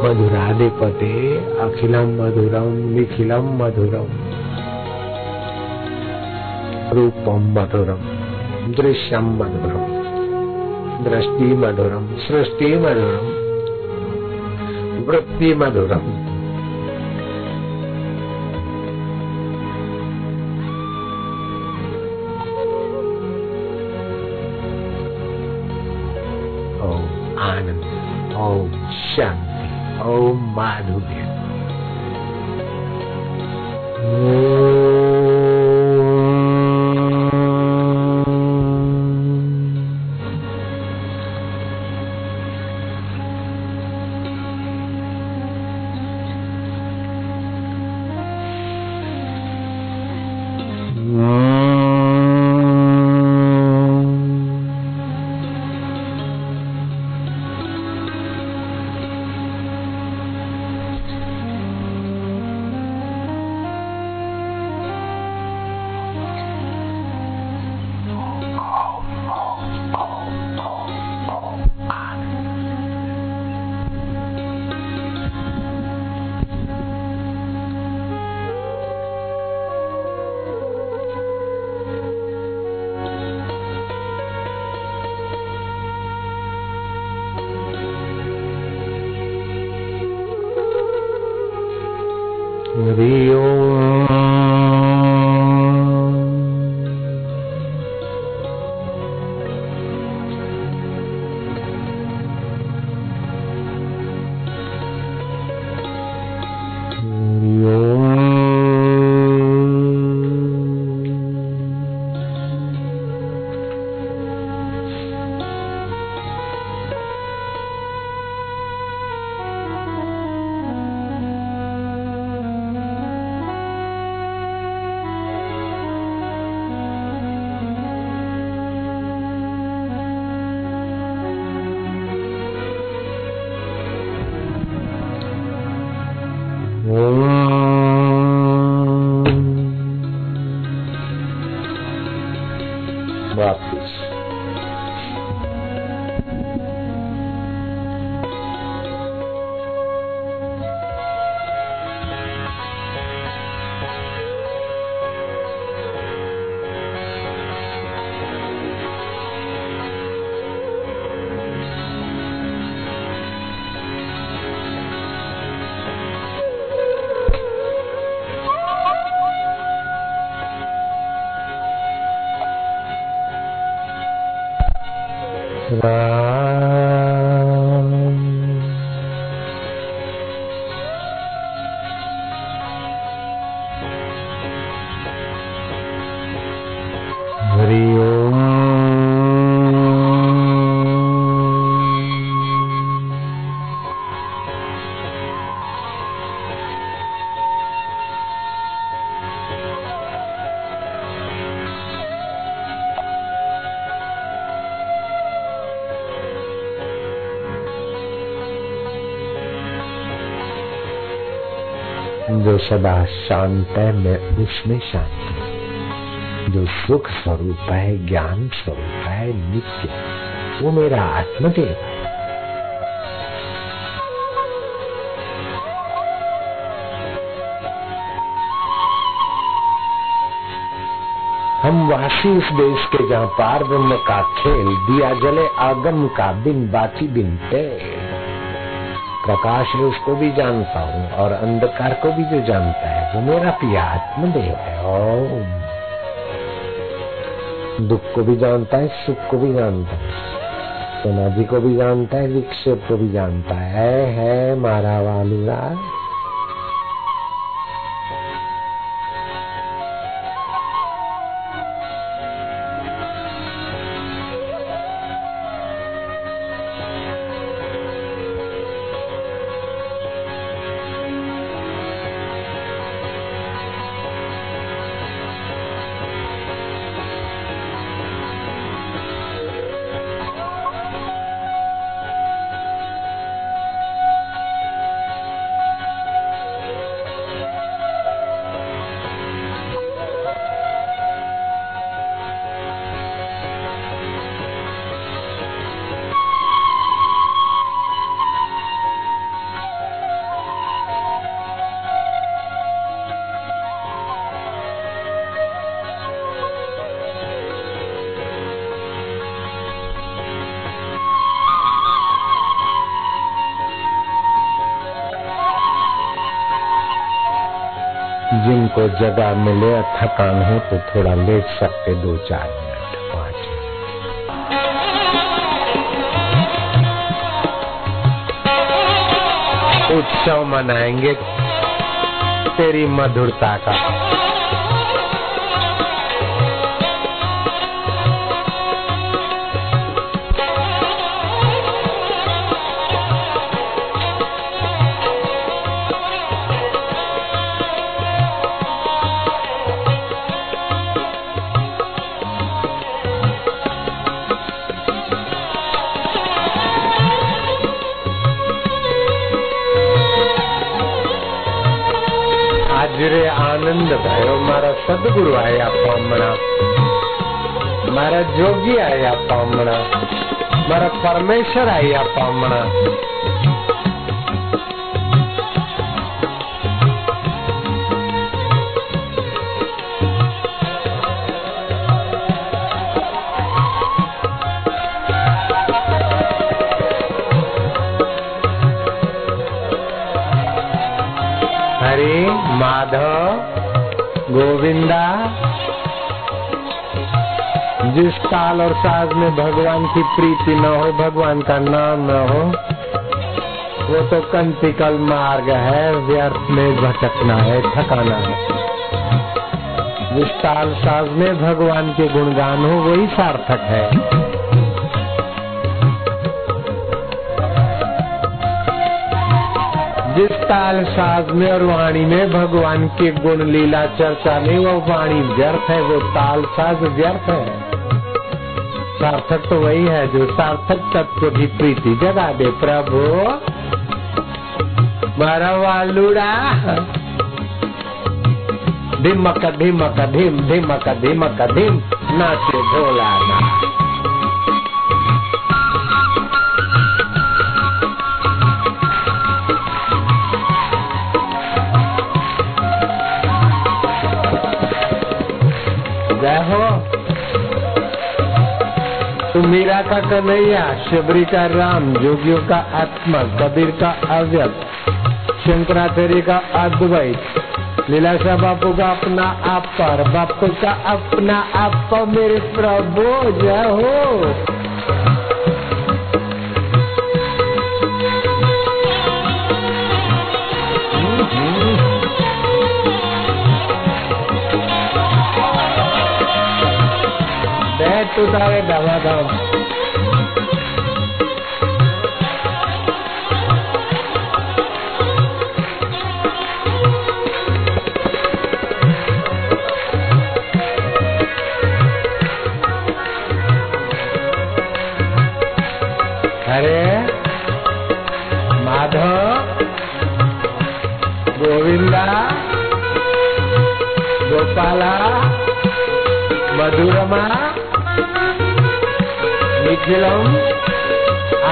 मधुराधिपते अखिलम मधुरम निखिलम मधुरम रूपम मधुरम दृश्यम मधुरम दृष्टि मधुरम सृष्टि मधुरम वृत्ति मधुरम ओम सदा शांत है, मैं उसमें शांत हूँ। जो सुख स्वरूप है, ज्ञान स्वरूप है, नित्य वो मेरा आत्मदेव है। हम वासी उस देश के जहाँ पार ब्रह्म का खेल, दिया जले आगम का दिन बाकी दिन टेढ़ प्रकाश है उसको भी जानता हूँ और अंधकार को भी जो जानता है, वो मेरा प्रिया आत्मदेव है। ओम। दुख को भी जानता है, सुख को भी जानता है, समाधि को भी जानता है विक्षेप को भी जानता है। है मारा वालुरा जगह मिले थकान हो तो थोड़ा ले सकते दो चार मिनट। पाँच मिनट। उत्सव मनाएँगे तेरी मधुरता का। સદગુરુ આયા પામણા મારા જોગી આયા પામણા મારા પરમેશ્વર આયા પામણા हरे माधव जिस ताल और साज में भगवान की प्रीति न हो, भगवान का नाम न हो, वो तो कंतिकल मार्ग है, व्यर्थ में भटकना है, ठकाना है। जिस ताल साज में भगवान के गुणगान हो, वही सार्थक है। जिस ताल साज में और वाणी में भगवान के गुण लीला चर्चा में, वो वाणी व्यर्थ है, वो ताल साज व्यर्थ है। सार्थक तो वही है जो सार्थक तत्व की प्रीति जगा दे प्रभु। मारा वालुड़ा धिमक धिमक धिम धिमक धिमक धिम नाचे भोला ना जय हो। मीरा का कन्हैया, शबरी का राम, जोगियों का आत्मा, कबीर का अव्यक्त शंकराचार्य का अद्वैत लीलाशा बापू का अपना आप पर, बापू का अपना आप मेरे प्रभु, जय हो। तू तारे धमाधम हरे निखिलम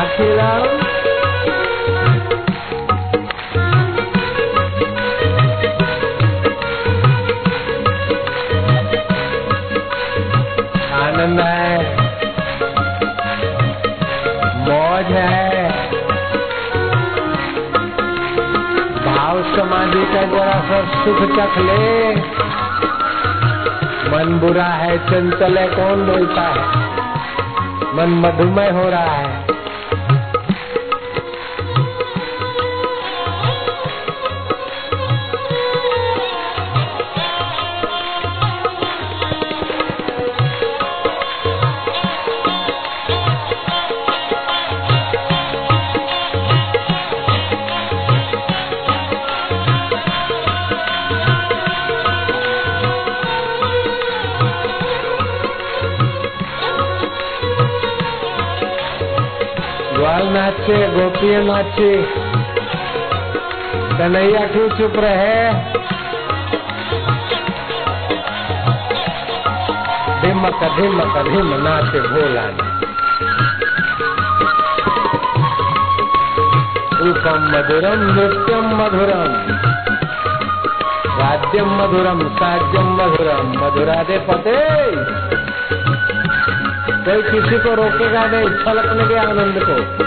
अखिलम आनंद है। मौज है। भाव समाधि का सा सुख चख ले। मन बुरा है, चंचल है, कौन बोलता है? मन मधुमय हो रहा है। नाचे गोपियाँ नाचे कन्हैया क्यों चुप रहे। धिमक धिमक, धिम नाचे भोला रूपम मधुरम, नृत्यम मधुरम। राज्यम मधुरम साज्यम मधुरम। मधुरा दे पते। कोई किसी को रोकेगा नहीं, छलकने के आनंद को।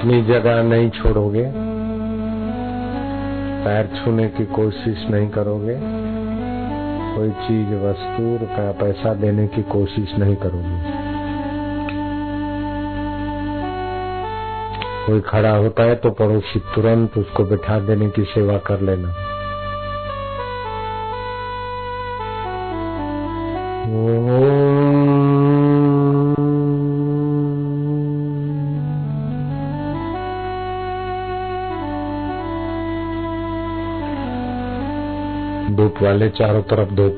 अपनी जगह नहीं छोड़ोगे। पैर छूने की कोशिश नहीं करोगे। कोई चीज़, वस्तु, रुपया, पैसा देने की कोशिश नहीं करोगे। कोई खड़ा होता है तो पड़ोसी तुरंत उसको बिठा देने की सेवा कर लेना। वाले चारों तरफ़ धूप।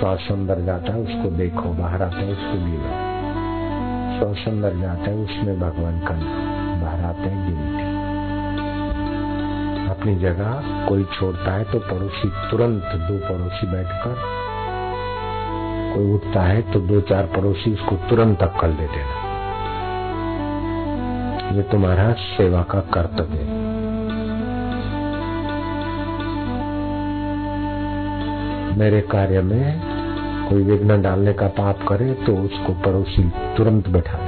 श्वास अंदर जाता है, उसको देखो, बाहर आता है, उसको गिनो श्वास अंदर जाता है, उसमें भगवान का नाम बाहर आते हैं, गिनती। अपनी जगह कोई छोड़ता है तो पड़ोसी, तुरंत दो पड़ोसी बैठकर, कोई उठता है तो दो चार पड़ोसी उसको तुरंत अक्कल दे देना। ये तुम्हारा सेवा का कर्तव्य है। मेरे कार्य में कोई विघ्न डालने का पाप करे तो उसको पड़ोसी तुरंत बैठा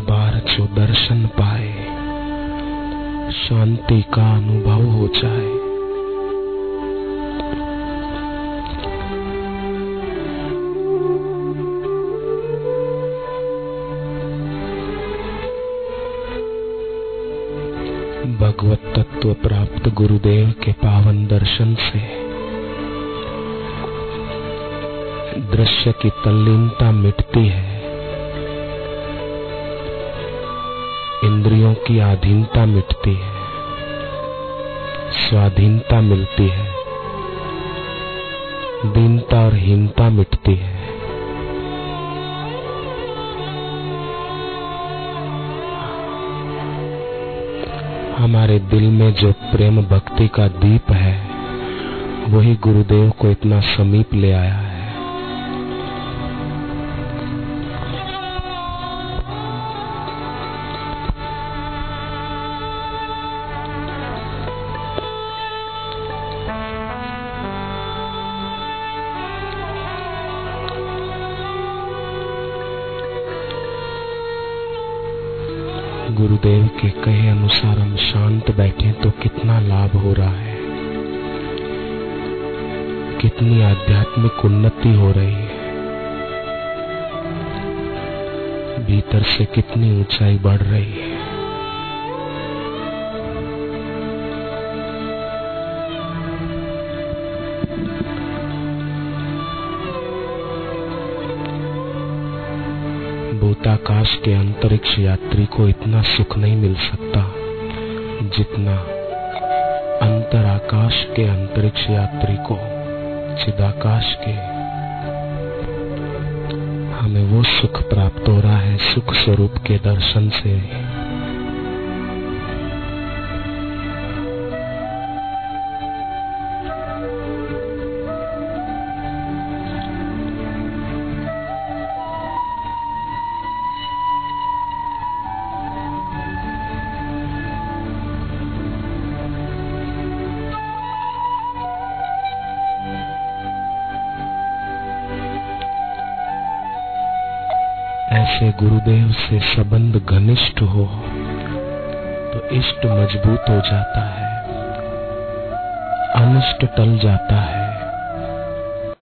बार जो दर्शन पाए, शांति का अनुभव हो जाए। भगवत तत्व प्राप्त गुरुदेव के पावन दर्शन से दृश्य की तल्लीनता मिटती है। इंद्रियों की आधीनता मिटती है। स्वाधीनता मिलती है। दीनता और हीनता मिटती है। हमारे दिल में जो प्रेम भक्ति का दीप है, वही गुरुदेव को इतना समीप ले आया है। आध्यात्मिक उन्नति हो रही है। भीतर से कितनी ऊंचाई बढ़ रही है। भूताकाश के अंतरिक्ष यात्री को इतना सुख नहीं मिल सकता जितना अंतराकाश के अंतरिक्ष यात्री को। चिदाकाश के। हमें वो सुख प्राप्त हो रहा है सुख स्वरूप के दर्शन से। ऐसे गुरुदेव से संबंध घनिष्ठ हो तो इष्ट मज़बूत हो जाता है, अनिष्ट टल जाता है।